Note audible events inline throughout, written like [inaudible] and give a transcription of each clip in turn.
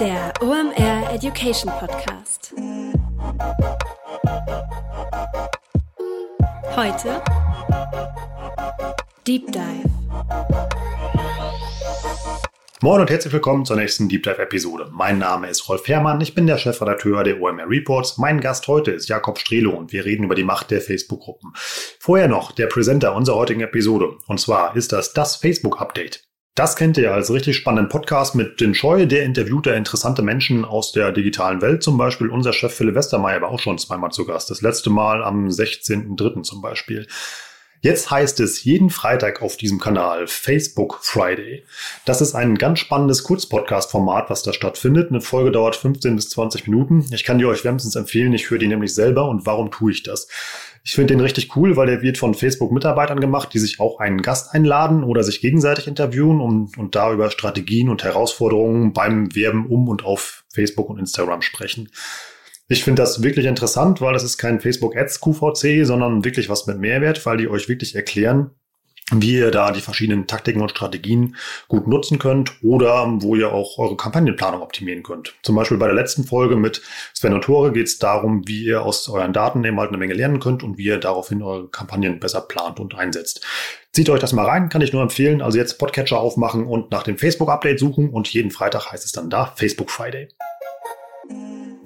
Der OMR Education Podcast. Heute Deep Dive. Moin und herzlich willkommen zur nächsten Deep Dive Episode. Mein Name ist Rolf Herrmann, ich bin der Chefredakteur der OMR Reports. Mein Gast heute ist Jakob Strelo und wir reden über die Macht der Facebook-Gruppen. Vorher noch der Präsenter unserer heutigen Episode und zwar ist das das Facebook Update. Das kennt ihr als richtig spannenden Podcast mit den Scheu, der interviewt da interessante Menschen aus der digitalen Welt. Zum Beispiel unser Chef Philipp Westermeier war auch schon zweimal zu Gast. Das letzte Mal am 16.03. zum Beispiel. Jetzt heißt es jeden Freitag auf diesem Kanal Facebook Friday. Das ist ein ganz spannendes Kurzpodcast-Format, was da stattfindet. Eine Folge dauert 15 bis 20 Minuten. Ich kann die euch wärmstens empfehlen. Ich höre die nämlich selber. Und warum tue ich das? Ich finde den richtig cool, weil der wird von Facebook-Mitarbeitern gemacht, die sich auch einen Gast einladen oder sich gegenseitig interviewen und, und da über Strategien und Herausforderungen beim Werben um und auf Facebook und Instagram sprechen. Ich finde das wirklich interessant, weil das ist kein Facebook Ads QVC, sondern wirklich was mit Mehrwert, weil die euch wirklich erklären, wie ihr da die verschiedenen Taktiken und Strategien gut nutzen könnt oder wo ihr auch eure Kampagnenplanung optimieren könnt. Zum Beispiel bei der letzten Folge mit Sven und Tore geht es darum, wie ihr aus euren Daten eben halt eine Menge lernen könnt und wie ihr daraufhin eure Kampagnen besser plant und einsetzt. Zieht euch das mal rein, kann ich nur empfehlen. Also jetzt Podcatcher aufmachen und nach dem Facebook-Update suchen und jeden Freitag heißt es dann da Facebook Friday.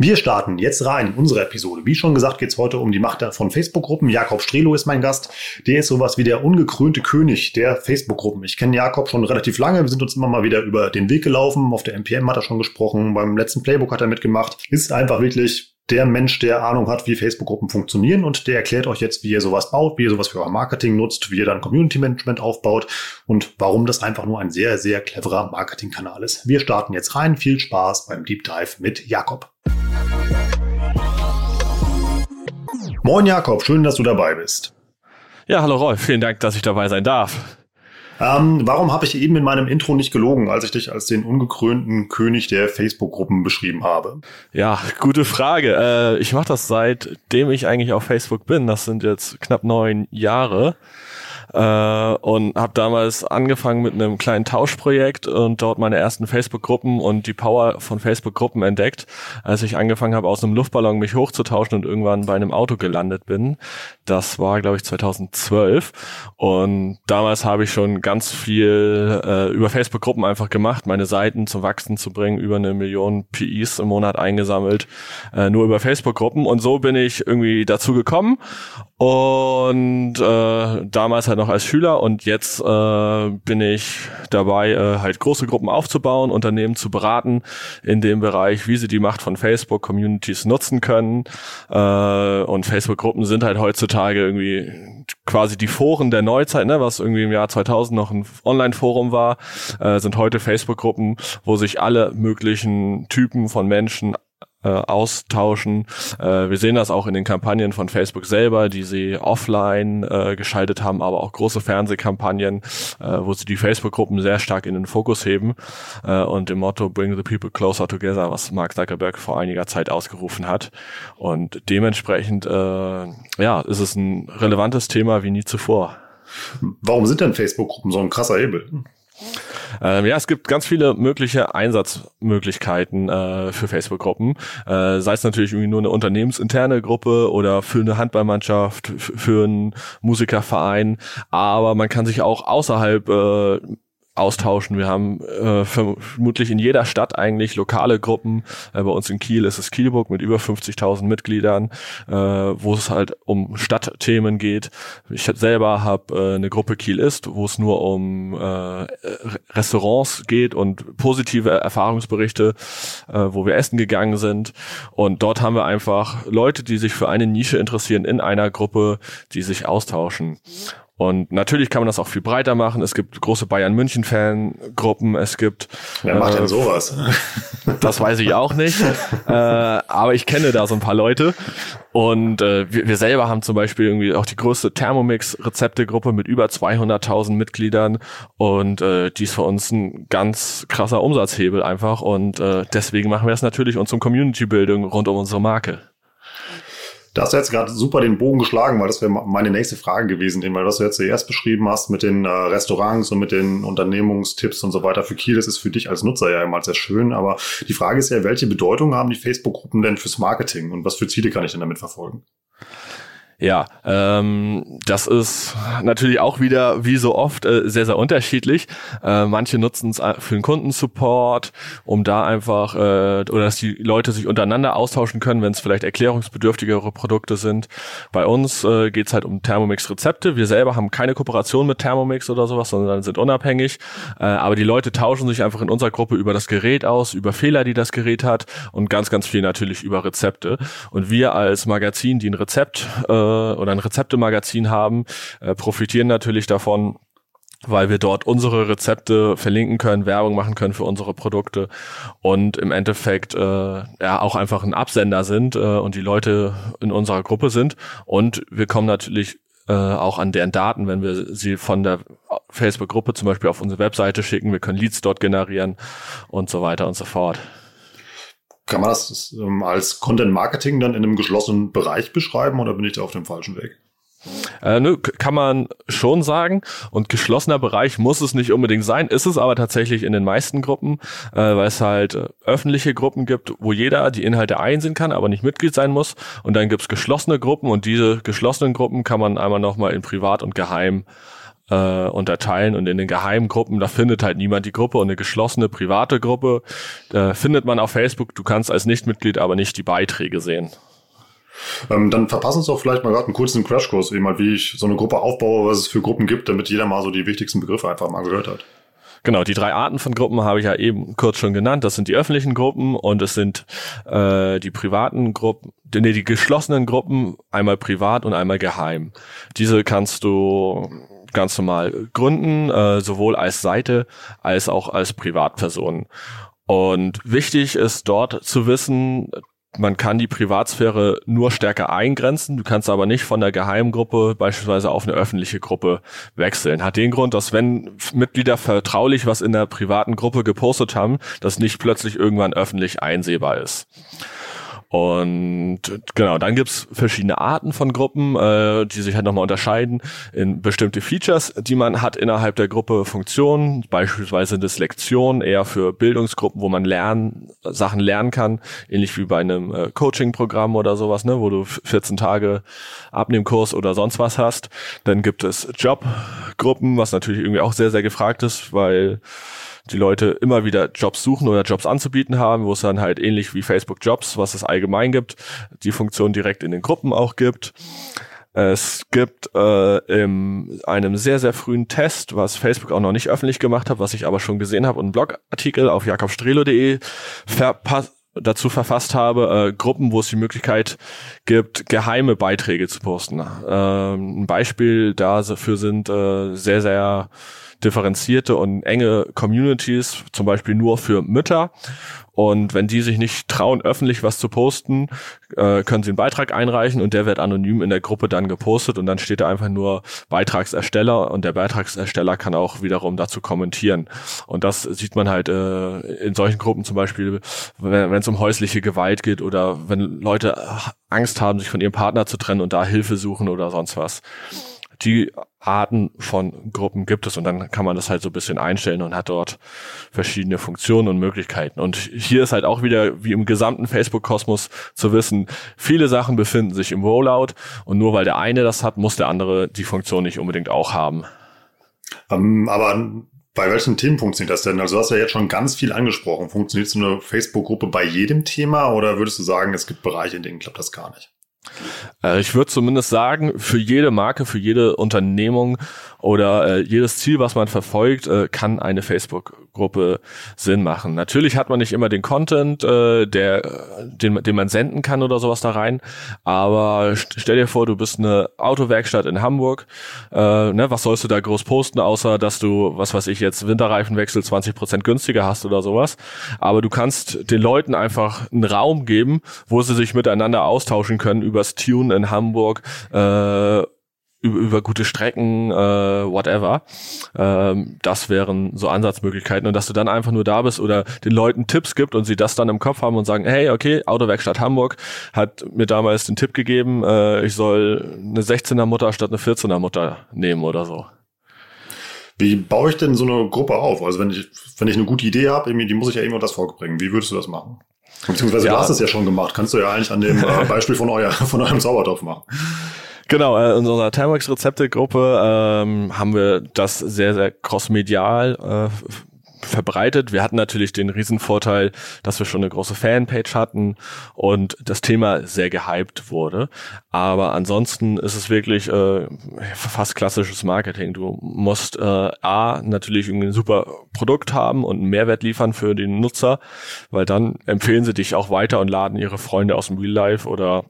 Wir starten jetzt rein in unsere Episode. Wie schon gesagt, geht es heute um die Macht von Facebook-Gruppen. Jakob Strelo ist mein Gast. Der ist sowas wie der ungekrönte König der Facebook-Gruppen. Ich kenne Jakob schon relativ lange. Wir sind uns immer mal wieder über den Weg gelaufen. Auf der MPM hat er schon gesprochen. Beim letzten Playbook hat er mitgemacht. Ist einfach wirklich der Mensch, der Ahnung hat, wie Facebook-Gruppen funktionieren und der erklärt euch jetzt, wie ihr sowas baut, wie ihr sowas für euer Marketing nutzt, wie ihr dann Community-Management aufbaut und warum das einfach nur ein sehr, sehr cleverer Marketingkanal ist. Wir starten jetzt rein. Viel Spaß beim Deep Dive mit Jakob. Moin Jakob, schön, dass du dabei bist. Ja, hallo Rolf, vielen Dank, dass ich dabei sein darf. Ähm, warum habe ich eben in meinem Intro nicht gelogen, als ich dich als den ungekrönten König der Facebook-Gruppen beschrieben habe? Ja, gute Frage. Äh, ich mache das seitdem ich eigentlich auf Facebook bin. Das sind jetzt knapp neun Jahre äh, und habe damals angefangen mit einem kleinen Tauschprojekt und dort meine ersten Facebook-Gruppen und die Power von Facebook-Gruppen entdeckt, als ich angefangen habe, aus einem Luftballon mich hochzutauschen und irgendwann bei einem Auto gelandet bin. Das war, glaube ich, 2012 und damals habe ich schon ganz viel äh, über Facebook-Gruppen einfach gemacht, meine Seiten zum Wachsen zu bringen, über eine Million PIs im Monat eingesammelt, äh, nur über Facebook-Gruppen. Und so bin ich irgendwie dazu gekommen und äh, damals halt noch als Schüler und jetzt äh, bin ich dabei, äh, halt große Gruppen aufzubauen, Unternehmen zu beraten in dem Bereich, wie sie die Macht von Facebook-Communities nutzen können. Äh, und Facebook-Gruppen sind halt heutzutage irgendwie quasi die Foren der Neuzeit, ne, was irgendwie im Jahr 2000 noch ein Online-Forum war, äh, sind heute Facebook-Gruppen, wo sich alle möglichen Typen von Menschen äh, austauschen. Äh, wir sehen das auch in den Kampagnen von Facebook selber, die sie offline äh, geschaltet haben, aber auch große Fernsehkampagnen, äh, wo sie die Facebook-Gruppen sehr stark in den Fokus heben äh, und dem Motto Bring the People Closer Together, was Mark Zuckerberg vor einiger Zeit ausgerufen hat. Und dementsprechend äh, ja, ist es ein relevantes Thema wie nie zuvor. Warum sind denn Facebook-Gruppen so ein krasser Hebel? Ähm, ja, es gibt ganz viele mögliche Einsatzmöglichkeiten äh, für Facebook-Gruppen. Äh, sei es natürlich irgendwie nur eine unternehmensinterne Gruppe oder für eine Handballmannschaft, für einen Musikerverein. Aber man kann sich auch außerhalb äh, austauschen. Wir haben äh, vermutlich in jeder Stadt eigentlich lokale Gruppen. Äh, bei uns in Kiel ist es Kielburg mit über 50.000 Mitgliedern, äh, wo es halt um Stadtthemen geht. Ich selber habe äh, eine Gruppe Kiel ist, wo es nur um äh, Restaurants geht und positive Erfahrungsberichte, äh, wo wir essen gegangen sind. Und dort haben wir einfach Leute, die sich für eine Nische interessieren in einer Gruppe, die sich austauschen. Und natürlich kann man das auch viel breiter machen. Es gibt große Bayern München Fangruppen. Es gibt. Wer macht äh, denn sowas? [laughs] Das weiß ich auch nicht. äh, aber ich kenne da so ein paar Leute. Und äh, wir, wir selber haben zum Beispiel irgendwie auch die größte Thermomix-Rezepte-Gruppe mit über 200.000 Mitgliedern. Und äh, die ist für uns ein ganz krasser Umsatzhebel einfach. Und äh, deswegen machen wir es natürlich und zum Community-Bildung rund um unsere Marke. Da hast du jetzt gerade super den Bogen geschlagen, weil das wäre meine nächste Frage gewesen, weil was du jetzt zuerst beschrieben hast mit den äh, Restaurants und mit den Unternehmungstipps und so weiter für Kiel, das ist für dich als Nutzer ja immer sehr schön. Aber die Frage ist ja, welche Bedeutung haben die Facebook-Gruppen denn fürs Marketing und was für Ziele kann ich denn damit verfolgen? Ja, ähm, das ist natürlich auch wieder, wie so oft, äh, sehr, sehr unterschiedlich. Äh, manche nutzen es für den Kundensupport, um da einfach, äh, oder dass die Leute sich untereinander austauschen können, wenn es vielleicht erklärungsbedürftigere Produkte sind. Bei uns äh, geht es halt um Thermomix-Rezepte. Wir selber haben keine Kooperation mit Thermomix oder sowas, sondern sind unabhängig. Äh, aber die Leute tauschen sich einfach in unserer Gruppe über das Gerät aus, über Fehler, die das Gerät hat und ganz, ganz viel natürlich über Rezepte. Und wir als Magazin, die ein Rezept äh, oder ein Rezeptemagazin haben, äh, profitieren natürlich davon, weil wir dort unsere Rezepte verlinken können, Werbung machen können für unsere Produkte und im Endeffekt äh, ja auch einfach ein Absender sind äh, und die Leute in unserer Gruppe sind und wir kommen natürlich äh, auch an deren Daten, wenn wir sie von der Facebook-Gruppe zum Beispiel auf unsere Webseite schicken, wir können Leads dort generieren und so weiter und so fort. Kann man das ähm, als Content Marketing dann in einem geschlossenen Bereich beschreiben oder bin ich da auf dem falschen Weg? Äh, ne, kann man schon sagen. Und geschlossener Bereich muss es nicht unbedingt sein, ist es aber tatsächlich in den meisten Gruppen, äh, weil es halt äh, öffentliche Gruppen gibt, wo jeder die Inhalte einsehen kann, aber nicht Mitglied sein muss. Und dann gibt's geschlossene Gruppen und diese geschlossenen Gruppen kann man einmal nochmal in privat und geheim äh, unterteilen und in den geheimen Gruppen, da findet halt niemand die Gruppe und eine geschlossene private Gruppe äh, findet man auf Facebook. Du kannst als Nichtmitglied aber nicht die Beiträge sehen. Ähm, dann verpassen uns doch vielleicht mal gerade einen kurzen Crashkurs, eben mal, wie ich so eine Gruppe aufbaue, was es für Gruppen gibt, damit jeder mal so die wichtigsten Begriffe einfach mal gehört hat. Genau, die drei Arten von Gruppen habe ich ja eben kurz schon genannt. Das sind die öffentlichen Gruppen und es sind äh, die privaten Gruppen, nee, die geschlossenen Gruppen, einmal privat und einmal geheim. Diese kannst du ganz normal gründen, äh, sowohl als Seite als auch als Privatperson. Und wichtig ist dort zu wissen, man kann die Privatsphäre nur stärker eingrenzen. Du kannst aber nicht von der Geheimgruppe beispielsweise auf eine öffentliche Gruppe wechseln. Hat den Grund, dass wenn Mitglieder vertraulich was in der privaten Gruppe gepostet haben, das nicht plötzlich irgendwann öffentlich einsehbar ist. Und genau, dann gibt's verschiedene Arten von Gruppen, äh, die sich halt nochmal unterscheiden in bestimmte Features, die man hat innerhalb der Gruppe Funktionen, beispielsweise eine Lektion eher für Bildungsgruppen, wo man lernen, Sachen lernen kann, ähnlich wie bei einem äh, Coaching-Programm oder sowas, ne, wo du 14 Tage Abnehmkurs oder sonst was hast. Dann gibt es Jobgruppen, was natürlich irgendwie auch sehr, sehr gefragt ist, weil die Leute immer wieder Jobs suchen oder Jobs anzubieten haben, wo es dann halt ähnlich wie Facebook Jobs, was es allgemein gibt, die Funktion direkt in den Gruppen auch gibt. Es gibt äh, in einem sehr, sehr frühen Test, was Facebook auch noch nicht öffentlich gemacht hat, was ich aber schon gesehen habe, einen Blogartikel auf jakobstrelo.de dazu verfasst habe, äh, Gruppen, wo es die Möglichkeit gibt, geheime Beiträge zu posten. Ähm, ein Beispiel dafür sind äh, sehr, sehr differenzierte und enge Communities, zum Beispiel nur für Mütter. Und wenn die sich nicht trauen, öffentlich was zu posten, äh, können sie einen Beitrag einreichen und der wird anonym in der Gruppe dann gepostet und dann steht da einfach nur Beitragsersteller und der Beitragsersteller kann auch wiederum dazu kommentieren. Und das sieht man halt äh, in solchen Gruppen zum Beispiel, wenn es um häusliche Gewalt geht oder wenn Leute Angst haben, sich von ihrem Partner zu trennen und da Hilfe suchen oder sonst was die Arten von Gruppen gibt es und dann kann man das halt so ein bisschen einstellen und hat dort verschiedene Funktionen und Möglichkeiten. Und hier ist halt auch wieder wie im gesamten Facebook-Kosmos zu wissen, viele Sachen befinden sich im Rollout und nur weil der eine das hat, muss der andere die Funktion nicht unbedingt auch haben. Ähm, aber bei welchem Themen funktioniert das denn? Also du hast ja jetzt schon ganz viel angesprochen. Funktioniert so eine Facebook-Gruppe bei jedem Thema oder würdest du sagen, es gibt Bereiche, in denen klappt das gar nicht? Äh, ich würde zumindest sagen, für jede Marke, für jede Unternehmung oder äh, jedes Ziel, was man verfolgt, äh, kann eine Facebook-Gruppe Sinn machen. Natürlich hat man nicht immer den Content, äh, der, den, den man senden kann oder sowas da rein, aber stell dir vor, du bist eine Autowerkstatt in Hamburg, äh, ne, was sollst du da groß posten, außer dass du, was weiß ich jetzt, Winterreifenwechsel 20% günstiger hast oder sowas, aber du kannst den Leuten einfach einen Raum geben, wo sie sich miteinander austauschen können übers Tune in Hamburg, äh, über, gute Strecken, äh, whatever. Ähm, das wären so Ansatzmöglichkeiten und dass du dann einfach nur da bist oder den Leuten Tipps gibt und sie das dann im Kopf haben und sagen, hey, okay, Autowerkstatt Hamburg hat mir damals den Tipp gegeben, äh, ich soll eine 16er Mutter statt eine 14er Mutter nehmen oder so. Wie baue ich denn so eine Gruppe auf? Also wenn ich, wenn ich eine gute Idee habe, die muss ich ja irgendwo das vorbringen. Wie würdest du das machen? Beziehungsweise ja. du hast es ja schon gemacht. Kannst du ja eigentlich an dem äh, [laughs] Beispiel von, euer, von eurem Zaubertopf machen. Genau, äh, in unserer Timeworks Rezepte-Gruppe ähm, haben wir das sehr, sehr crossmedial äh, verbreitet. Wir hatten natürlich den Riesenvorteil, dass wir schon eine große Fanpage hatten und das Thema sehr gehypt wurde. Aber ansonsten ist es wirklich äh, fast klassisches Marketing. Du musst äh, A, natürlich ein super Produkt haben und einen Mehrwert liefern für den Nutzer, weil dann empfehlen sie dich auch weiter und laden ihre Freunde aus dem Real Life oder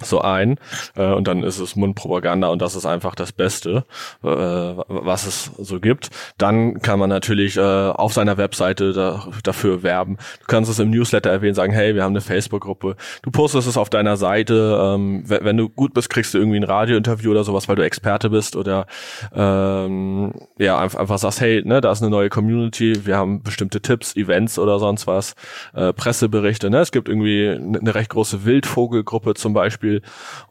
so ein äh, und dann ist es Mundpropaganda und das ist einfach das Beste, äh, was es so gibt. Dann kann man natürlich äh, auf seiner Webseite da, dafür werben. Du kannst es im Newsletter erwähnen, sagen, hey, wir haben eine Facebook-Gruppe. Du postest es auf deiner Seite. Ähm, wenn du gut bist, kriegst du irgendwie ein Radiointerview oder sowas, weil du Experte bist oder ähm, ja einfach, einfach sagst, hey, ne, da ist eine neue Community, wir haben bestimmte Tipps, Events oder sonst was, äh, Presseberichte. Ne? Es gibt irgendwie eine recht große Wildvogelgruppe zum Beispiel Beispiel.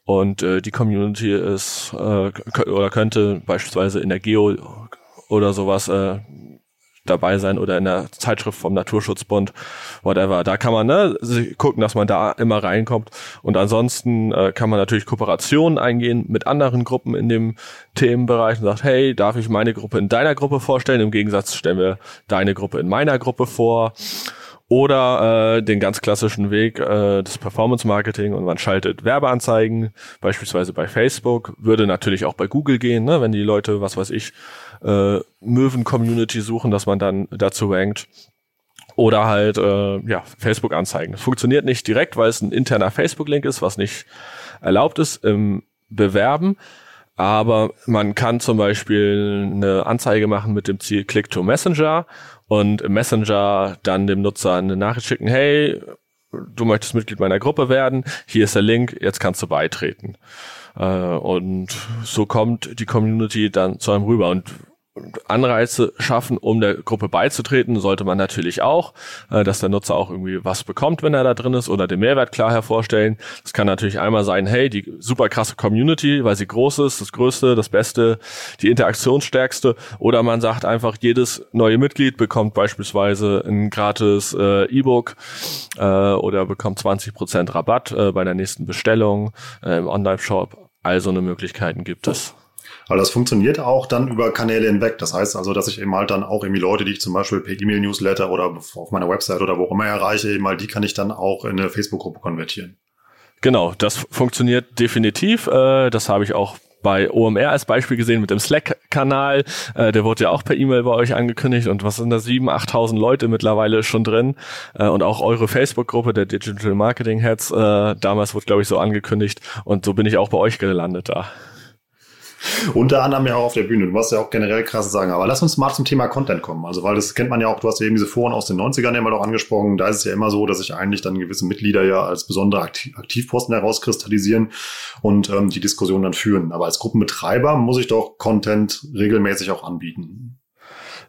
Und äh, die Community ist äh, oder könnte beispielsweise in der Geo oder sowas äh, dabei sein oder in der Zeitschrift vom Naturschutzbund, whatever. Da kann man ne, gucken, dass man da immer reinkommt. Und ansonsten äh, kann man natürlich Kooperationen eingehen mit anderen Gruppen in dem Themenbereich und sagt, hey, darf ich meine Gruppe in deiner Gruppe vorstellen? Im Gegensatz stellen wir deine Gruppe in meiner Gruppe vor oder äh, den ganz klassischen Weg äh, des Performance Marketing und man schaltet Werbeanzeigen, beispielsweise bei Facebook, würde natürlich auch bei Google gehen, ne, wenn die Leute, was weiß ich, äh, Möwen-Community suchen, dass man dann dazu rankt. Oder halt äh, ja, Facebook-Anzeigen. Es funktioniert nicht direkt, weil es ein interner Facebook-Link ist, was nicht erlaubt ist im Bewerben. Aber man kann zum Beispiel eine Anzeige machen mit dem Ziel Click to Messenger und im Messenger dann dem Nutzer eine Nachricht schicken, hey, du möchtest Mitglied meiner Gruppe werden, hier ist der Link, jetzt kannst du beitreten. Äh, und so kommt die Community dann zu einem rüber. Und Anreize schaffen, um der Gruppe beizutreten, sollte man natürlich auch, äh, dass der Nutzer auch irgendwie was bekommt, wenn er da drin ist oder den Mehrwert klar hervorstellen. Das kann natürlich einmal sein, hey, die super krasse Community, weil sie groß ist, das Größte, das Beste, die Interaktionsstärkste oder man sagt einfach, jedes neue Mitglied bekommt beispielsweise ein gratis äh, E-Book äh, oder bekommt 20% Rabatt äh, bei der nächsten Bestellung äh, im Online-Shop. All so eine Möglichkeiten gibt es. Weil das funktioniert auch dann über Kanäle hinweg. Das heißt also, dass ich eben halt dann auch irgendwie Leute, die ich zum Beispiel per E-Mail-Newsletter oder auf meiner Website oder wo auch immer erreiche, eben mal die kann ich dann auch in eine Facebook-Gruppe konvertieren. Genau, das funktioniert definitiv. Äh, das habe ich auch bei OMR als Beispiel gesehen mit dem Slack-Kanal. Äh, der wurde ja auch per E-Mail bei euch angekündigt und was sind da sieben, achttausend Leute mittlerweile schon drin äh, und auch eure Facebook-Gruppe der Digital Marketing Heads. Damals wurde glaube ich so angekündigt und so bin ich auch bei euch gelandet da. [laughs] Unter anderem ja auch auf der Bühne. Du musst ja auch generell krasse sagen. Aber lass uns mal zum Thema Content kommen. Also, weil das kennt man ja auch, du hast ja eben diese Foren aus den 90ern ja mal auch angesprochen. Da ist es ja immer so, dass sich eigentlich dann gewisse Mitglieder ja als besondere Aktiv Aktivposten herauskristallisieren und ähm, die Diskussion dann führen. Aber als Gruppenbetreiber muss ich doch Content regelmäßig auch anbieten.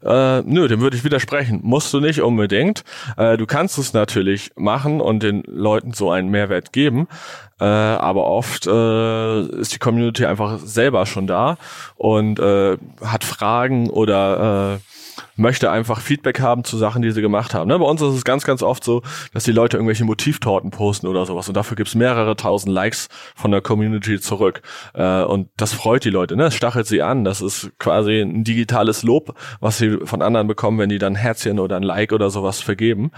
Äh, nö, dem würde ich widersprechen. Musst du nicht unbedingt. Äh, du kannst es natürlich machen und den Leuten so einen Mehrwert geben. Äh, aber oft äh, ist die Community einfach selber schon da und äh, hat Fragen oder äh, möchte einfach Feedback haben zu Sachen, die sie gemacht haben. Ne? Bei uns ist es ganz, ganz oft so, dass die Leute irgendwelche Motivtorten posten oder sowas und dafür gibt's mehrere tausend Likes von der Community zurück. Äh, und das freut die Leute, ne? Es stachelt sie an. Das ist quasi ein digitales Lob, was sie von anderen bekommen, wenn die dann Herzchen oder ein Like oder sowas vergeben.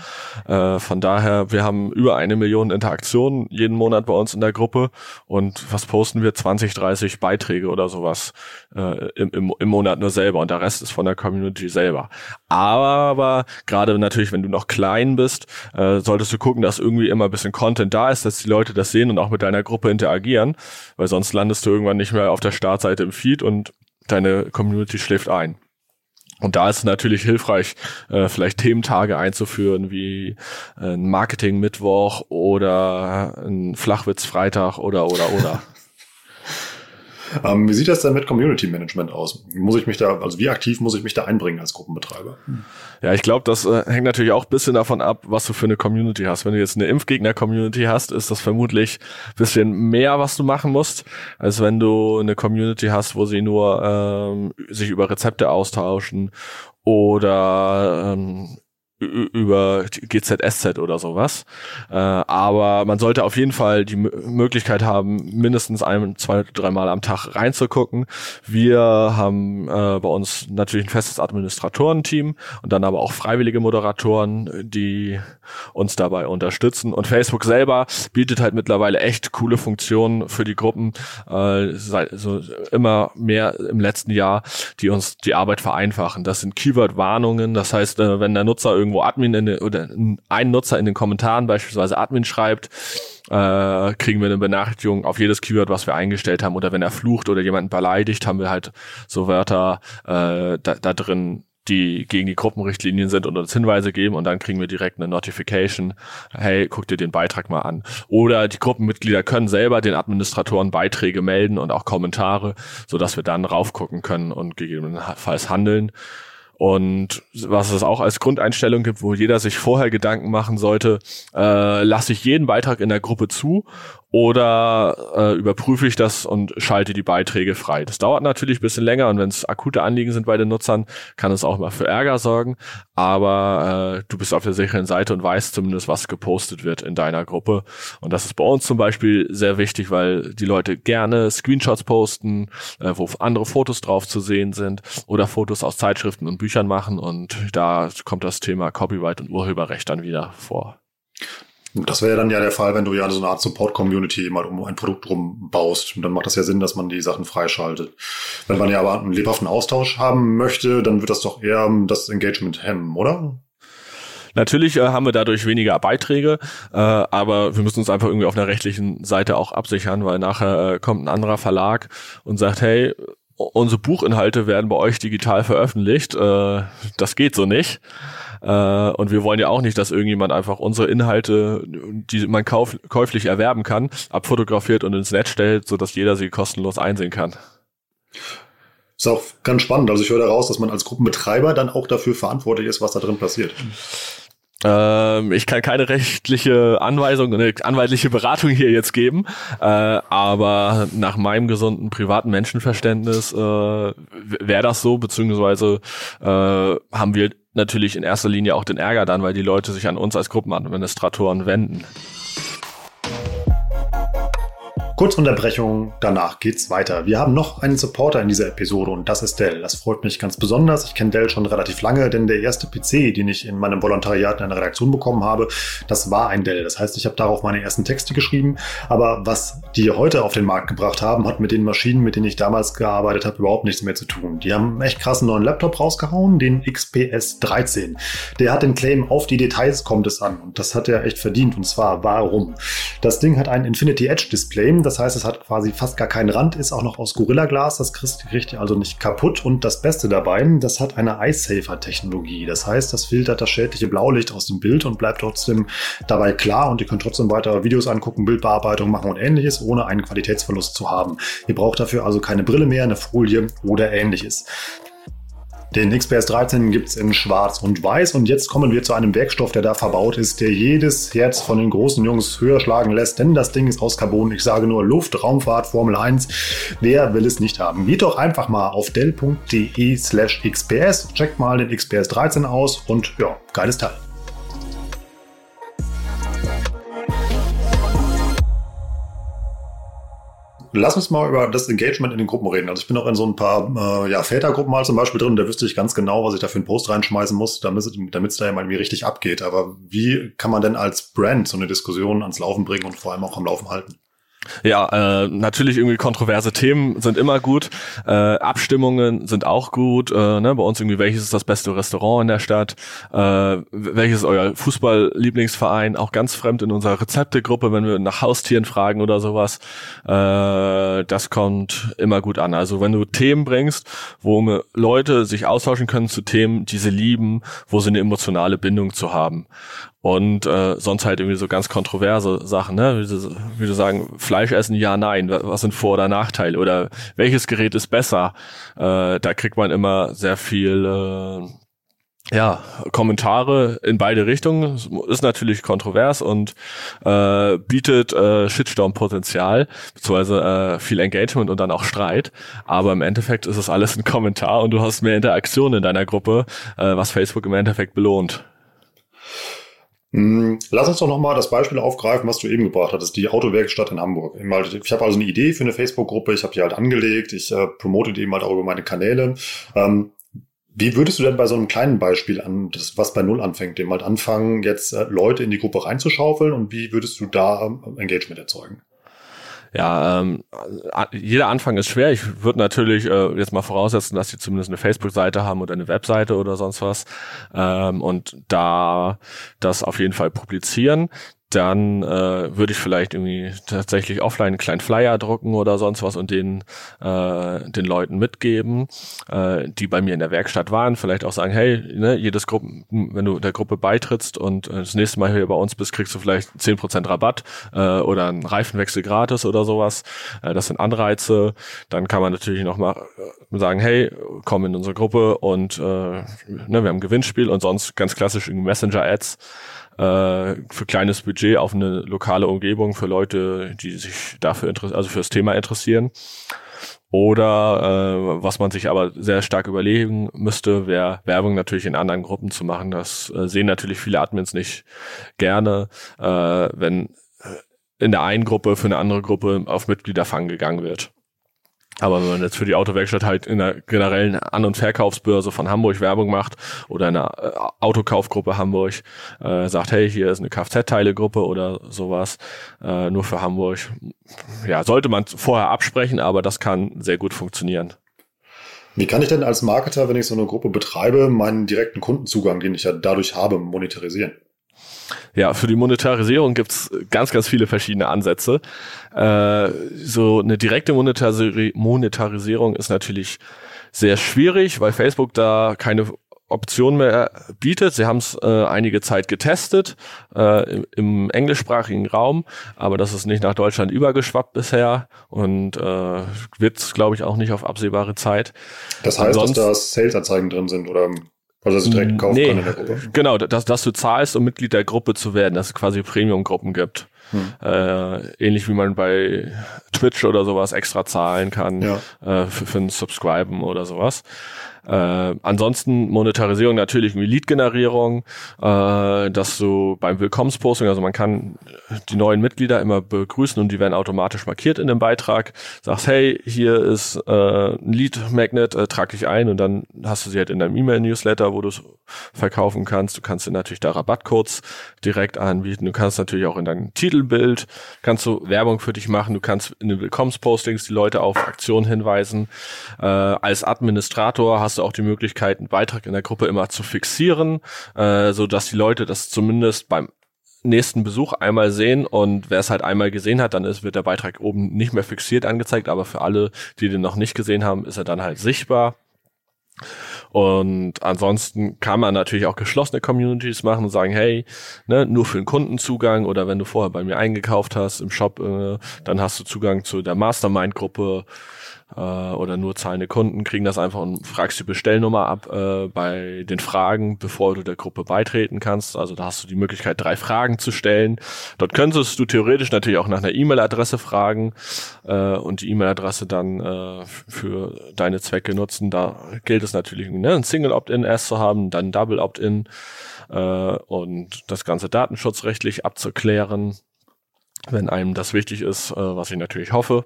Äh, von daher, wir haben über eine Million Interaktionen jeden Monat bei uns in der Gruppe und was posten wir? 20, 30 Beiträge oder sowas äh, im, im, im Monat nur selber und der Rest ist von der Community selber. Aber gerade natürlich, wenn du noch klein bist, äh, solltest du gucken, dass irgendwie immer ein bisschen Content da ist, dass die Leute das sehen und auch mit deiner Gruppe interagieren, weil sonst landest du irgendwann nicht mehr auf der Startseite im Feed und deine Community schläft ein. Und da ist es natürlich hilfreich, äh, vielleicht Thementage einzuführen, wie ein Marketing-Mittwoch oder ein Flachwitz-Freitag oder, oder, oder. [laughs] Ähm, wie sieht das denn mit Community Management aus? Muss ich mich da, also wie aktiv muss ich mich da einbringen als Gruppenbetreiber? Ja, ich glaube, das äh, hängt natürlich auch ein bisschen davon ab, was du für eine Community hast. Wenn du jetzt eine Impfgegner-Community hast, ist das vermutlich ein bisschen mehr, was du machen musst, als wenn du eine Community hast, wo sie nur ähm, sich über Rezepte austauschen oder ähm, über GZSZ oder sowas. Äh, aber man sollte auf jeden Fall die M Möglichkeit haben, mindestens ein, zwei, dreimal am Tag reinzugucken. Wir haben äh, bei uns natürlich ein festes Administratorenteam und dann aber auch freiwillige Moderatoren, die uns dabei unterstützen. Und Facebook selber bietet halt mittlerweile echt coole Funktionen für die Gruppen, äh, so immer mehr im letzten Jahr, die uns die Arbeit vereinfachen. Das sind Keyword-Warnungen, das heißt, äh, wenn der Nutzer irgendwo Admin in, oder ein Nutzer in den Kommentaren beispielsweise Admin schreibt, äh, kriegen wir eine Benachrichtigung auf jedes Keyword, was wir eingestellt haben. Oder wenn er flucht oder jemanden beleidigt, haben wir halt so Wörter äh, da, da drin, die gegen die Gruppenrichtlinien sind und uns Hinweise geben und dann kriegen wir direkt eine Notification, hey, guck dir den Beitrag mal an. Oder die Gruppenmitglieder können selber den Administratoren Beiträge melden und auch Kommentare, so dass wir dann raufgucken können und gegebenenfalls handeln. Und was es auch als Grundeinstellung gibt, wo jeder sich vorher Gedanken machen sollte, äh, lasse ich jeden Beitrag in der Gruppe zu oder äh, überprüfe ich das und schalte die Beiträge frei. Das dauert natürlich ein bisschen länger und wenn es akute Anliegen sind bei den Nutzern, kann es auch mal für Ärger sorgen. Aber äh, du bist auf der sicheren Seite und weißt zumindest, was gepostet wird in deiner Gruppe. Und das ist bei uns zum Beispiel sehr wichtig, weil die Leute gerne Screenshots posten, äh, wo andere Fotos drauf zu sehen sind oder Fotos aus Zeitschriften und Büchern machen. Und da kommt das Thema Copyright und Urheberrecht dann wieder vor. Das wäre dann ja der Fall, wenn du ja so eine Art Support-Community mal um ein Produkt rum baust. Und dann macht das ja Sinn, dass man die Sachen freischaltet. Wenn man ja aber einen lebhaften Austausch haben möchte, dann wird das doch eher das Engagement hemmen, oder? Natürlich äh, haben wir dadurch weniger Beiträge, äh, aber wir müssen uns einfach irgendwie auf einer rechtlichen Seite auch absichern, weil nachher äh, kommt ein anderer Verlag und sagt, hey, unsere Buchinhalte werden bei euch digital veröffentlicht. Äh, das geht so nicht. Äh, und wir wollen ja auch nicht, dass irgendjemand einfach unsere Inhalte, die man kauf, käuflich erwerben kann, abfotografiert und ins Netz stellt, sodass jeder sie kostenlos einsehen kann. Ist auch ganz spannend. Also ich höre daraus, dass man als Gruppenbetreiber dann auch dafür verantwortlich ist, was da drin passiert. Ähm, ich kann keine rechtliche Anweisung, eine anwaltliche Beratung hier jetzt geben, äh, aber nach meinem gesunden privaten Menschenverständnis äh, wäre das so, beziehungsweise äh, haben wir natürlich in erster Linie auch den Ärger dann, weil die Leute sich an uns als Gruppenadministratoren wenden. Kurzunterbrechung, danach geht's weiter. Wir haben noch einen Supporter in dieser Episode und das ist Dell. Das freut mich ganz besonders. Ich kenne Dell schon relativ lange, denn der erste PC, den ich in meinem Volontariat in einer Redaktion bekommen habe, das war ein Dell. Das heißt, ich habe darauf meine ersten Texte geschrieben, aber was die heute auf den Markt gebracht haben, hat mit den Maschinen, mit denen ich damals gearbeitet habe, überhaupt nichts mehr zu tun. Die haben einen echt krassen neuen Laptop rausgehauen, den XPS 13. Der hat den Claim auf die Details kommt es an und das hat er echt verdient und zwar warum? Das Ding hat ein Infinity Edge Display, das heißt, es hat quasi fast gar keinen Rand, ist auch noch aus Gorilla Glas. Das kriegt ihr also nicht kaputt. Und das Beste dabei, das hat eine Eye-Safer-Technologie. Das heißt, das filtert das schädliche Blaulicht aus dem Bild und bleibt trotzdem dabei klar. Und ihr könnt trotzdem weiter Videos angucken, Bildbearbeitung machen und ähnliches, ohne einen Qualitätsverlust zu haben. Ihr braucht dafür also keine Brille mehr, eine Folie oder ähnliches. Den XPS 13 gibt es in schwarz und weiß und jetzt kommen wir zu einem Werkstoff, der da verbaut ist, der jedes Herz von den großen Jungs höher schlagen lässt, denn das Ding ist aus Carbon. Ich sage nur Luft, Raumfahrt, Formel 1. Wer will es nicht haben? Geht doch einfach mal auf dell.de slash XPS, checkt mal den XPS 13 aus und ja, geiles Teil. Lass uns mal über das Engagement in den Gruppen reden. Also ich bin auch in so ein paar äh, ja, Vätergruppen mal zum Beispiel drin, da wüsste ich ganz genau, was ich da für einen Post reinschmeißen muss, damit es da ja mal irgendwie richtig abgeht. Aber wie kann man denn als Brand so eine Diskussion ans Laufen bringen und vor allem auch am Laufen halten? Ja, äh, natürlich irgendwie kontroverse Themen sind immer gut. Äh, Abstimmungen sind auch gut. Äh, ne? Bei uns irgendwie, welches ist das beste Restaurant in der Stadt? Äh, welches ist euer Fußball-Lieblingsverein? Auch ganz fremd in unserer Rezeptegruppe, wenn wir nach Haustieren fragen oder sowas. Äh, das kommt immer gut an. Also wenn du Themen bringst, wo Leute sich austauschen können zu Themen, die sie lieben, wo sie eine emotionale Bindung zu haben und äh, sonst halt irgendwie so ganz kontroverse Sachen, ne? Wie du, sagen, Fleisch essen? Ja, nein. Was sind Vor- oder Nachteile? Oder welches Gerät ist besser? Äh, da kriegt man immer sehr viel äh, ja, Kommentare in beide Richtungen ist natürlich kontrovers und äh, bietet äh, Shitstorm-Potenzial, beziehungsweise äh, viel Engagement und dann auch Streit. Aber im Endeffekt ist es alles ein Kommentar und du hast mehr Interaktion in deiner Gruppe, äh, was Facebook im Endeffekt belohnt. Hm, lass uns doch nochmal das Beispiel aufgreifen, was du eben gebracht hattest, die Autowerkstatt in Hamburg. Ich habe also eine Idee für eine Facebook-Gruppe, ich habe die halt angelegt, ich äh, promote die eben halt auch über meine Kanäle. Ähm, wie würdest du denn bei so einem kleinen Beispiel an, das, was bei Null anfängt, dem halt anfangen, jetzt äh, Leute in die Gruppe reinzuschaufeln und wie würdest du da ähm, Engagement erzeugen? Ja, ähm, jeder Anfang ist schwer. Ich würde natürlich äh, jetzt mal voraussetzen, dass sie zumindest eine Facebook-Seite haben oder eine Webseite oder sonst was ähm, und da das auf jeden Fall publizieren dann äh, würde ich vielleicht irgendwie tatsächlich offline einen kleinen Flyer drucken oder sonst was und den äh, den Leuten mitgeben, äh, die bei mir in der Werkstatt waren. Vielleicht auch sagen, hey, ne, jedes Gruppen, wenn du der Gruppe beitrittst und äh, das nächste Mal hier bei uns bist, kriegst du vielleicht zehn Prozent Rabatt äh, oder einen Reifenwechsel gratis oder sowas. Äh, das sind Anreize. Dann kann man natürlich noch mal äh, sagen, hey, komm in unsere Gruppe und äh, ne, wir haben ein Gewinnspiel und sonst ganz klassisch Messenger-Ads äh, für kleines Budget auf eine lokale Umgebung für Leute, die sich dafür interessieren, also fürs Thema interessieren. Oder äh, was man sich aber sehr stark überlegen müsste, wäre Werbung natürlich in anderen Gruppen zu machen. Das äh, sehen natürlich viele Admins nicht gerne, äh, wenn äh, in der einen Gruppe für eine andere Gruppe auf Mitgliederfang gegangen wird. Aber wenn man jetzt für die Autowerkstatt halt in der generellen An- und Verkaufsbörse von Hamburg Werbung macht oder in einer äh, Autokaufgruppe Hamburg äh, sagt, hey, hier ist eine Kfz-Teile-Gruppe oder sowas, äh, nur für Hamburg, ja, sollte man vorher absprechen, aber das kann sehr gut funktionieren. Wie kann ich denn als Marketer, wenn ich so eine Gruppe betreibe, meinen direkten Kundenzugang, den ich ja dadurch habe, monetarisieren? Ja, für die Monetarisierung gibt's ganz, ganz viele verschiedene Ansätze. Äh, so eine direkte Monetari Monetarisierung ist natürlich sehr schwierig, weil Facebook da keine Option mehr bietet. Sie haben es äh, einige Zeit getestet äh, im, im, englischsprachigen Raum, aber das ist nicht nach Deutschland übergeschwappt bisher und äh, wird, glaube ich, auch nicht auf absehbare Zeit. Das heißt, Ansonsten, dass da Sales-Anzeigen drin sind oder also dass du direkt kaufen nee, kann in der Gruppe. Genau, dass, dass du zahlst, um Mitglied der Gruppe zu werden, dass es quasi Premium-Gruppen gibt. Hm. Äh, ähnlich wie man bei Twitch oder sowas extra zahlen kann ja. äh, für, für ein Subscriben oder sowas. Äh, ansonsten Monetarisierung natürlich wie Lead-Generierung, äh, dass du beim Willkommensposting, also man kann die neuen Mitglieder immer begrüßen und die werden automatisch markiert in dem Beitrag. Sagst, hey, hier ist äh, ein Lead-Magnet, äh, trag dich ein und dann hast du sie halt in deinem E-Mail-Newsletter, wo du es verkaufen kannst. Du kannst dir natürlich da Rabattcodes direkt anbieten. Du kannst natürlich auch in deinem Titelbild, kannst du Werbung für dich machen. Du kannst in den Willkommenspostings die Leute auf Aktionen hinweisen. Äh, als Administrator hast hast du auch die Möglichkeit, einen Beitrag in der Gruppe immer zu fixieren, äh, so dass die Leute das zumindest beim nächsten Besuch einmal sehen und wer es halt einmal gesehen hat, dann ist, wird der Beitrag oben nicht mehr fixiert angezeigt, aber für alle, die den noch nicht gesehen haben, ist er dann halt sichtbar. Und ansonsten kann man natürlich auch geschlossene Communities machen und sagen, hey, ne, nur für den Kundenzugang oder wenn du vorher bei mir eingekauft hast im Shop, äh, dann hast du Zugang zu der Mastermind-Gruppe äh, oder nur zahlende Kunden kriegen das einfach und fragst die Bestellnummer ab äh, bei den Fragen, bevor du der Gruppe beitreten kannst. Also da hast du die Möglichkeit, drei Fragen zu stellen. Dort könntest du theoretisch natürlich auch nach einer E-Mail-Adresse fragen äh, und die E-Mail-Adresse dann äh, für deine Zwecke nutzen. Da gilt es natürlich, ne, ein Single Opt-in erst zu haben, dann Double Opt-in äh, und das Ganze datenschutzrechtlich abzuklären, wenn einem das wichtig ist, äh, was ich natürlich hoffe.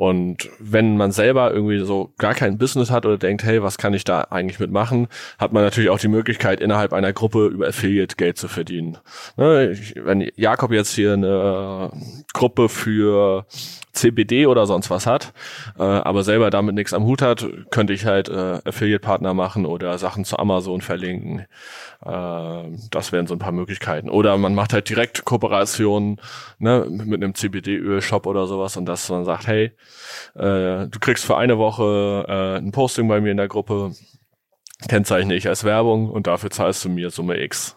Und wenn man selber irgendwie so gar kein Business hat oder denkt, hey, was kann ich da eigentlich mitmachen, hat man natürlich auch die Möglichkeit, innerhalb einer Gruppe über Affiliate Geld zu verdienen. Ne, wenn Jakob jetzt hier eine Gruppe für CBD oder sonst was hat, äh, aber selber damit nichts am Hut hat, könnte ich halt äh, Affiliate-Partner machen oder Sachen zu Amazon verlinken. Äh, das wären so ein paar Möglichkeiten. Oder man macht halt direkt Kooperationen ne, mit einem CBD-Öl-Shop oder sowas und dass man sagt, hey, äh, du kriegst für eine Woche äh, ein Posting bei mir in der Gruppe, kennzeichne ich als Werbung und dafür zahlst du mir Summe X.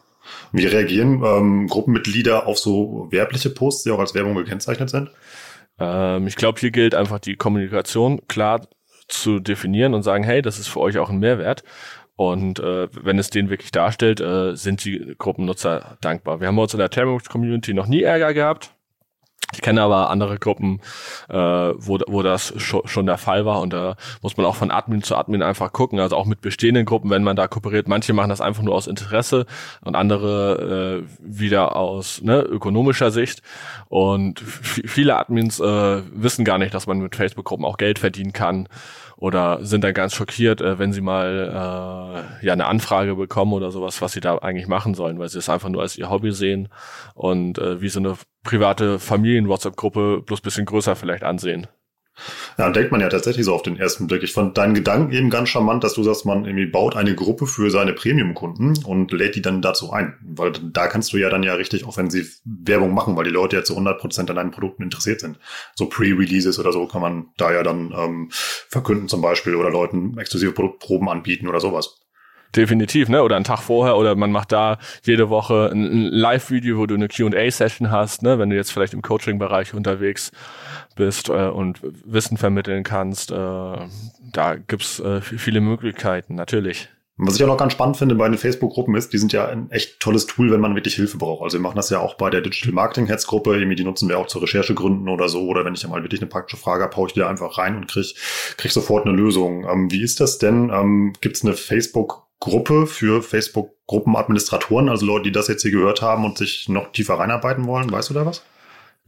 Wie reagieren ähm, Gruppenmitglieder auf so werbliche Posts, die auch als Werbung gekennzeichnet sind? Ähm, ich glaube, hier gilt einfach die Kommunikation klar zu definieren und sagen, hey, das ist für euch auch ein Mehrwert. Und äh, wenn es den wirklich darstellt, äh, sind die Gruppennutzer dankbar. Wir haben uns in der Termux-Community noch nie Ärger gehabt. Ich kenne aber andere Gruppen, äh, wo, wo das schon, der Fall war und da muss man auch von Admin zu Admin einfach gucken, also auch mit bestehenden Gruppen, wenn man da kooperiert. Manche machen das einfach nur aus Interesse und andere äh, wieder aus ne, ökonomischer Sicht und viele Admins äh, wissen gar nicht, dass man mit Facebook-Gruppen auch Geld verdienen kann oder sind dann ganz schockiert, äh, wenn sie mal äh, ja eine Anfrage bekommen oder sowas, was sie da eigentlich machen sollen, weil sie es einfach nur als ihr Hobby sehen und äh, wie so eine private Familien-WhatsApp-Gruppe bloß bisschen größer vielleicht ansehen. Ja, denkt man ja tatsächlich so auf den ersten Blick. Ich fand deinen Gedanken eben ganz charmant, dass du sagst, man irgendwie baut eine Gruppe für seine Premium-Kunden und lädt die dann dazu ein. Weil da kannst du ja dann ja richtig offensiv Werbung machen, weil die Leute ja zu 100 Prozent an deinen Produkten interessiert sind. So Pre-Releases oder so kann man da ja dann ähm, verkünden zum Beispiel oder Leuten exklusive Produktproben anbieten oder sowas. Definitiv, ne? Oder einen Tag vorher oder man macht da jede Woche ein, Live-Video, wo du eine Qa-Session hast, ne? Wenn du jetzt vielleicht im Coaching-Bereich unterwegs bist äh, und Wissen vermitteln kannst. Äh, da gibt's äh, viele Möglichkeiten, natürlich. Was ich auch noch ganz spannend finde bei den Facebook-Gruppen ist, die sind ja ein echt tolles Tool, wenn man wirklich Hilfe braucht. Also wir machen das ja auch bei der Digital Marketing Heads Gruppe, irgendwie die nutzen wir auch zur Recherchegründen oder so. Oder wenn ich mal wirklich eine praktische Frage habe, haue ich die einfach rein und krieg, krieg sofort eine Lösung. Ähm, wie ist das denn? Ähm, Gibt es eine Facebook-Gruppe für Facebook-Gruppenadministratoren, also Leute, die das jetzt hier gehört haben und sich noch tiefer reinarbeiten wollen? Weißt du da was?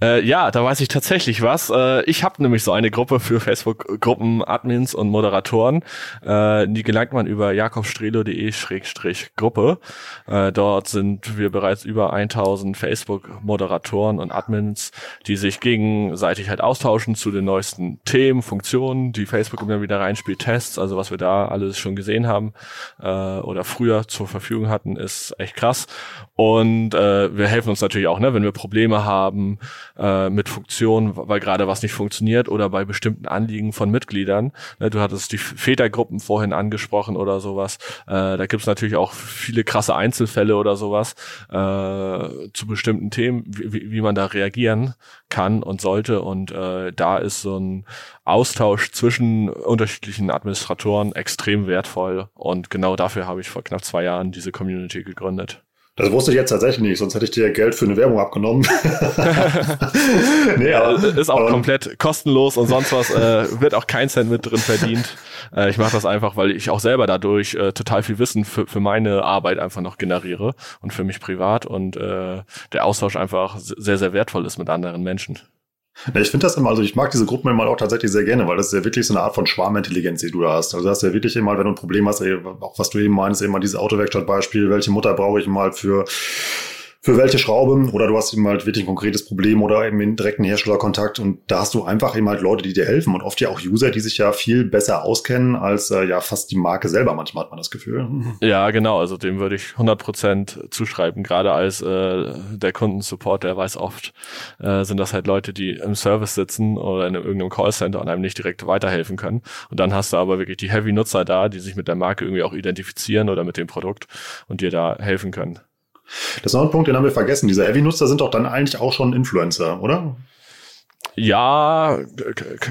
Äh, ja, da weiß ich tatsächlich was. Äh, ich habe nämlich so eine Gruppe für Facebook-Gruppen, Admins und Moderatoren. Äh, die gelangt man über jakobstrelo.de-gruppe. Äh, dort sind wir bereits über 1000 Facebook-Moderatoren und Admins, die sich gegenseitig halt austauschen zu den neuesten Themen, Funktionen, die Facebook immer wieder reinspielt, Tests, also was wir da alles schon gesehen haben äh, oder früher zur Verfügung hatten, ist echt krass. Und äh, wir helfen uns natürlich auch, ne, wenn wir Probleme haben, äh, mit Funktionen, weil gerade was nicht funktioniert oder bei bestimmten Anliegen von Mitgliedern. Ne, du hattest die Vätergruppen vorhin angesprochen oder sowas. Äh, da gibt's natürlich auch viele krasse Einzelfälle oder sowas äh, zu bestimmten Themen, wie, wie man da reagieren kann und sollte. Und äh, da ist so ein Austausch zwischen unterschiedlichen Administratoren extrem wertvoll. Und genau dafür habe ich vor knapp zwei Jahren diese Community gegründet. Das wusste ich jetzt tatsächlich nicht, sonst hätte ich dir Geld für eine Werbung abgenommen. [laughs] nee, aber, ist auch komplett kostenlos und sonst was, äh, wird auch kein Cent mit drin verdient. Äh, ich mache das einfach, weil ich auch selber dadurch äh, total viel Wissen für, für meine Arbeit einfach noch generiere und für mich privat und äh, der Austausch einfach sehr, sehr wertvoll ist mit anderen Menschen. Ja, ich finde das immer, also ich mag diese Gruppen immer auch tatsächlich sehr gerne, weil das ist ja wirklich so eine Art von Schwarmintelligenz, die du da hast. Also du hast ja wirklich immer, wenn du ein Problem hast, ey, auch was du eben meinst, eben mal dieses Autowerkstattbeispiel, welche Mutter brauche ich mal für für welche Schraube oder du hast eben halt wirklich ein konkretes Problem oder eben einen direkten Herstellerkontakt und da hast du einfach eben halt Leute, die dir helfen und oft ja auch User, die sich ja viel besser auskennen als äh, ja fast die Marke selber. Manchmal hat man das Gefühl. [laughs] Ja, genau. Also dem würde ich 100 Prozent zuschreiben. Gerade als äh, der Kundensupport, der weiß oft, äh, sind das halt Leute, die im Service sitzen oder in irgendeinem Callcenter und einem nicht direkt weiterhelfen können. Und dann hast du aber wirklich die Heavy-Nutzer da, die sich mit der Marke irgendwie auch identifizieren oder mit dem Produkt und dir da helfen können. Das ist noch ein Punkt, den haben wir vergessen. Diese Heavy-Nutzer sind doch dann eigentlich auch schon Influencer, oder? Ja,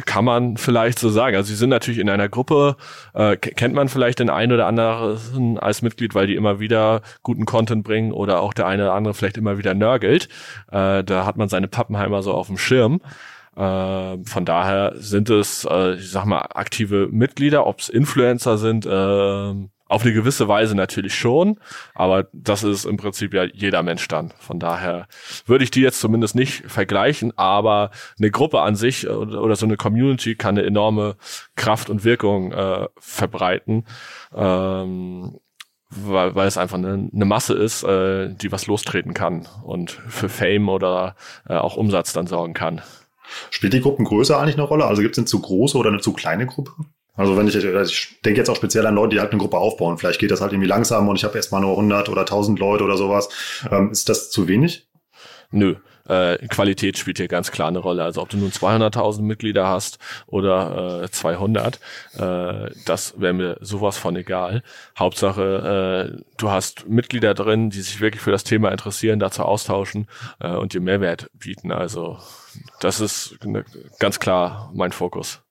kann man vielleicht so sagen. Also sie sind natürlich in einer Gruppe, äh, kennt man vielleicht den einen oder anderen als Mitglied, weil die immer wieder guten Content bringen oder auch der eine oder andere vielleicht immer wieder nörgelt. Äh, da hat man seine Pappenheimer so auf dem Schirm. Äh, von daher sind es, äh, ich sag mal, aktive Mitglieder, ob es Influencer sind, äh, auf eine gewisse Weise natürlich schon, aber das ist im Prinzip ja jeder Mensch dann. Von daher würde ich die jetzt zumindest nicht vergleichen, aber eine Gruppe an sich oder, so eine Community kann eine enorme Kraft und Wirkung äh, verbreiten. Ähm, weil, weil es einfach eine, eine Masse ist, äh, die was lostreten kann und für Fame oder äh, auch Umsatz dann sorgen kann. Spielt die Gruppengröße eigentlich eine Rolle? Also gibt es eine zu große oder eine zu kleine Gruppe? Also wenn ich, also ich denke jetzt auch speziell an Leute, die halt eine Gruppe aufbauen. Vielleicht geht das halt irgendwie langsam und ich habe erstmal nur 100 oder 1000 Leute oder sowas. Ähm, ist das zu wenig? Nö. äh, Qualität spielt hier ganz klar eine Rolle. Also ob du nun 200.000 Mitglieder hast oder äh, 200, äh, das wäre mir sowas von egal. Hauptsache, äh, du hast Mitglieder drin, die sich wirklich für das Thema interessieren, dazu austauschen äh, und dir Mehrwert bieten. Also das ist ganz klar mein Fokus.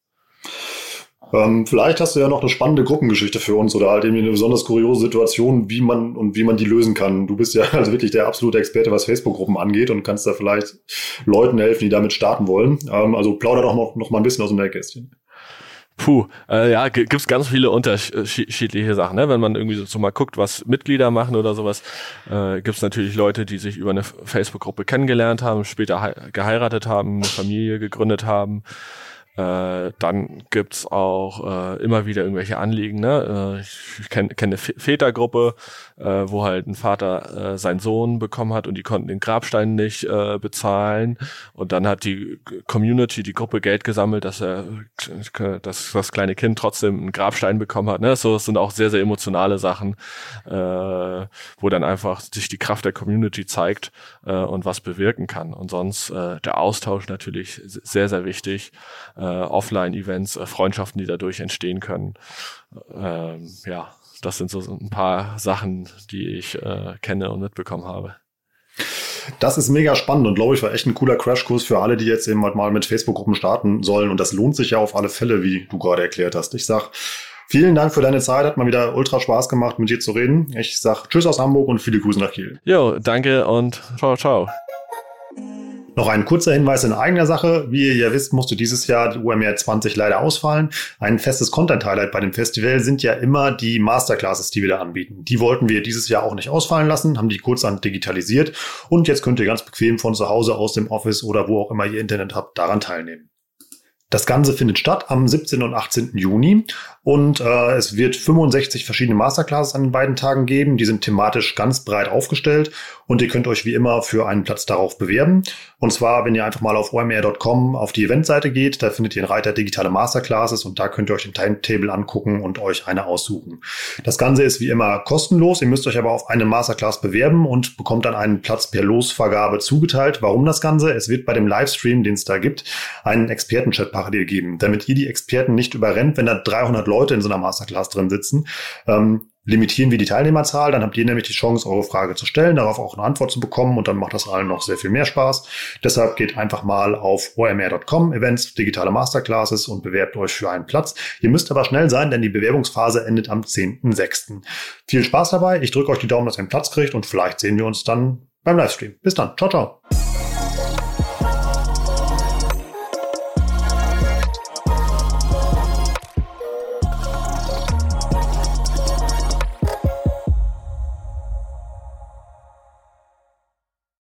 Ähm, vielleicht hast du ja noch eine spannende Gruppengeschichte für uns oder halt irgendwie eine besonders kuriose Situation, wie man und wie man die lösen kann. Du bist ja [laughs] also wirklich der absolute Experte, was Facebook-Gruppen angeht und kannst da vielleicht Leuten helfen, die damit starten wollen. Ähm, also plauder doch noch, noch mal ein bisschen aus dem Nähkästchen. Puh, äh, ja, gibt's ganz viele unterschiedliche Sachen. Ne? Wenn man irgendwie so, so mal guckt, was Mitglieder machen oder sowas, äh, gibt's natürlich Leute, die sich über eine Facebook-Gruppe kennengelernt haben, später geheiratet haben, eine Familie gegründet haben. Äh, dann gibt's auch äh, immer wieder irgendwelche Anliegen. Ne? Äh, ich kenne kenn eine Vätergruppe, äh, wo halt ein Vater äh, seinen Sohn bekommen hat und die konnten den Grabstein nicht äh, bezahlen. Und dann hat die Community, die Gruppe Geld gesammelt, dass er dass das kleine Kind trotzdem einen Grabstein bekommen hat. Ne? So das sind auch sehr, sehr emotionale Sachen, äh, wo dann einfach sich die Kraft der Community zeigt äh, und was bewirken kann. Und sonst äh, der Austausch natürlich sehr, sehr wichtig äh, Offline-Events, äh, Freundschaften, die dadurch entstehen können. Ähm, ja, das sind so ein paar Sachen, die ich äh, kenne und mitbekommen habe. Das ist mega spannend und glaube ich war echt ein cooler Crashkurs für alle, die jetzt eben mal mit Facebook-Gruppen starten sollen. Und das lohnt sich ja auf alle Fälle, wie du gerade erklärt hast. Ich sag vielen Dank für deine Zeit. Hat mal wieder ultra Spaß gemacht, mit dir zu reden. Ich sag Tschüss aus Hamburg und viele Grüße nach Kiel. Jo, danke und ciao, ciao. Noch ein kurzer Hinweis in eigener Sache. Wie ihr ja wisst, musste dieses Jahr die UMR 20 leider ausfallen. Ein festes Content-Highlight bei dem Festival sind ja immer die Masterclasses, die wir da anbieten. Die wollten wir dieses Jahr auch nicht ausfallen lassen, haben die kurzerhand digitalisiert und jetzt könnt ihr ganz bequem von zu Hause aus dem Office oder wo auch immer ihr Internet habt, daran teilnehmen. Das Ganze findet statt am 17. und 18. Juni und äh, es wird 65 verschiedene Masterclasses an den beiden Tagen geben. Die sind thematisch ganz breit aufgestellt und ihr könnt euch wie immer für einen Platz darauf bewerben. Und zwar, wenn ihr einfach mal auf omr.com auf die Eventseite geht, da findet ihr einen Reiter digitale Masterclasses und da könnt ihr euch den Timetable angucken und euch eine aussuchen. Das Ganze ist wie immer kostenlos. Ihr müsst euch aber auf eine Masterclass bewerben und bekommt dann einen Platz per Losvergabe zugeteilt. Warum das Ganze? Es wird bei dem Livestream, den es da gibt, einen Expertenchat parallel geben, damit ihr die Experten nicht überrennt, wenn da 300 Leute in so einer Masterclass drin sitzen. Ähm, limitieren wir die Teilnehmerzahl, dann habt ihr nämlich die Chance, eure Frage zu stellen, darauf auch eine Antwort zu bekommen und dann macht das allen noch sehr viel mehr Spaß. Deshalb geht einfach mal auf omr.com, Events, digitale Masterclasses und bewerbt euch für einen Platz. Ihr müsst aber schnell sein, denn die Bewerbungsphase endet am 10.06. Viel Spaß dabei, ich drücke euch die Daumen, dass ihr einen Platz kriegt und vielleicht sehen wir uns dann beim Livestream. Bis dann, ciao, ciao.